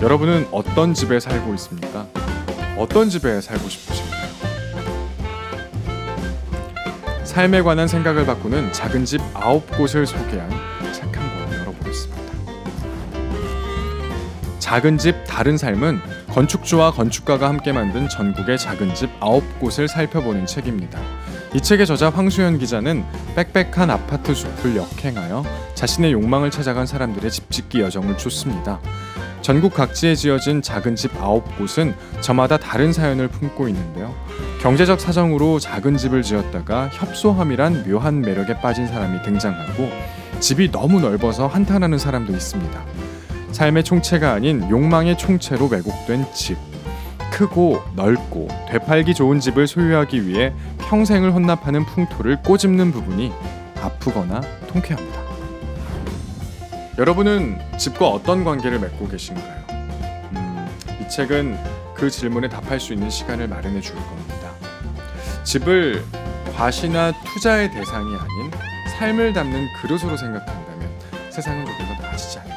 여러분은 어떤 집에 살고 있습니까? 어떤 집에 살고 싶으신가요? 삶에 관한 생각을 바꾸는 작은 집 아홉 곳을 소개한 책 한 권 열어보겠습니다. 작은 집 다른 삶은 건축주와 건축가가 함께 만든 전국의 작은 집 아홉 곳을 살펴보는 책입니다. 이 책의 저자 황수연 기자는 빽빽한 아파트 숲을 역행하여 자신의 욕망을 찾아간 사람들의 집 짓기 여정을 쫓습니다. 전국 각지에 지어진 작은 집 아홉 곳은 저마다 다른 사연을 품고 있는데요. 경제적 사정으로 작은 집을 지었다가 협소함이란 묘한 매력에 빠진 사람이 등장하고 집이 너무 넓어서 한탄하는 사람도 있습니다. 삶의 총체가 아닌 욕망의 총체로 왜곡된 집. 크고 넓고 되팔기 좋은 집을 소유하기 위해 평생을 혼납하는 풍토를 꼬집는 부분이 아프거나 통쾌합니다. 여러분은 집과 어떤 관계를 맺고 계신가요? 음, 이 책은 그 질문에 답할 수 있는 시간을 마련해 줄 겁니다. 집을 과시나 투자의 대상이 아닌 삶을 담는 그릇으로 생각한다면 세상은 더 나아지지 않을까.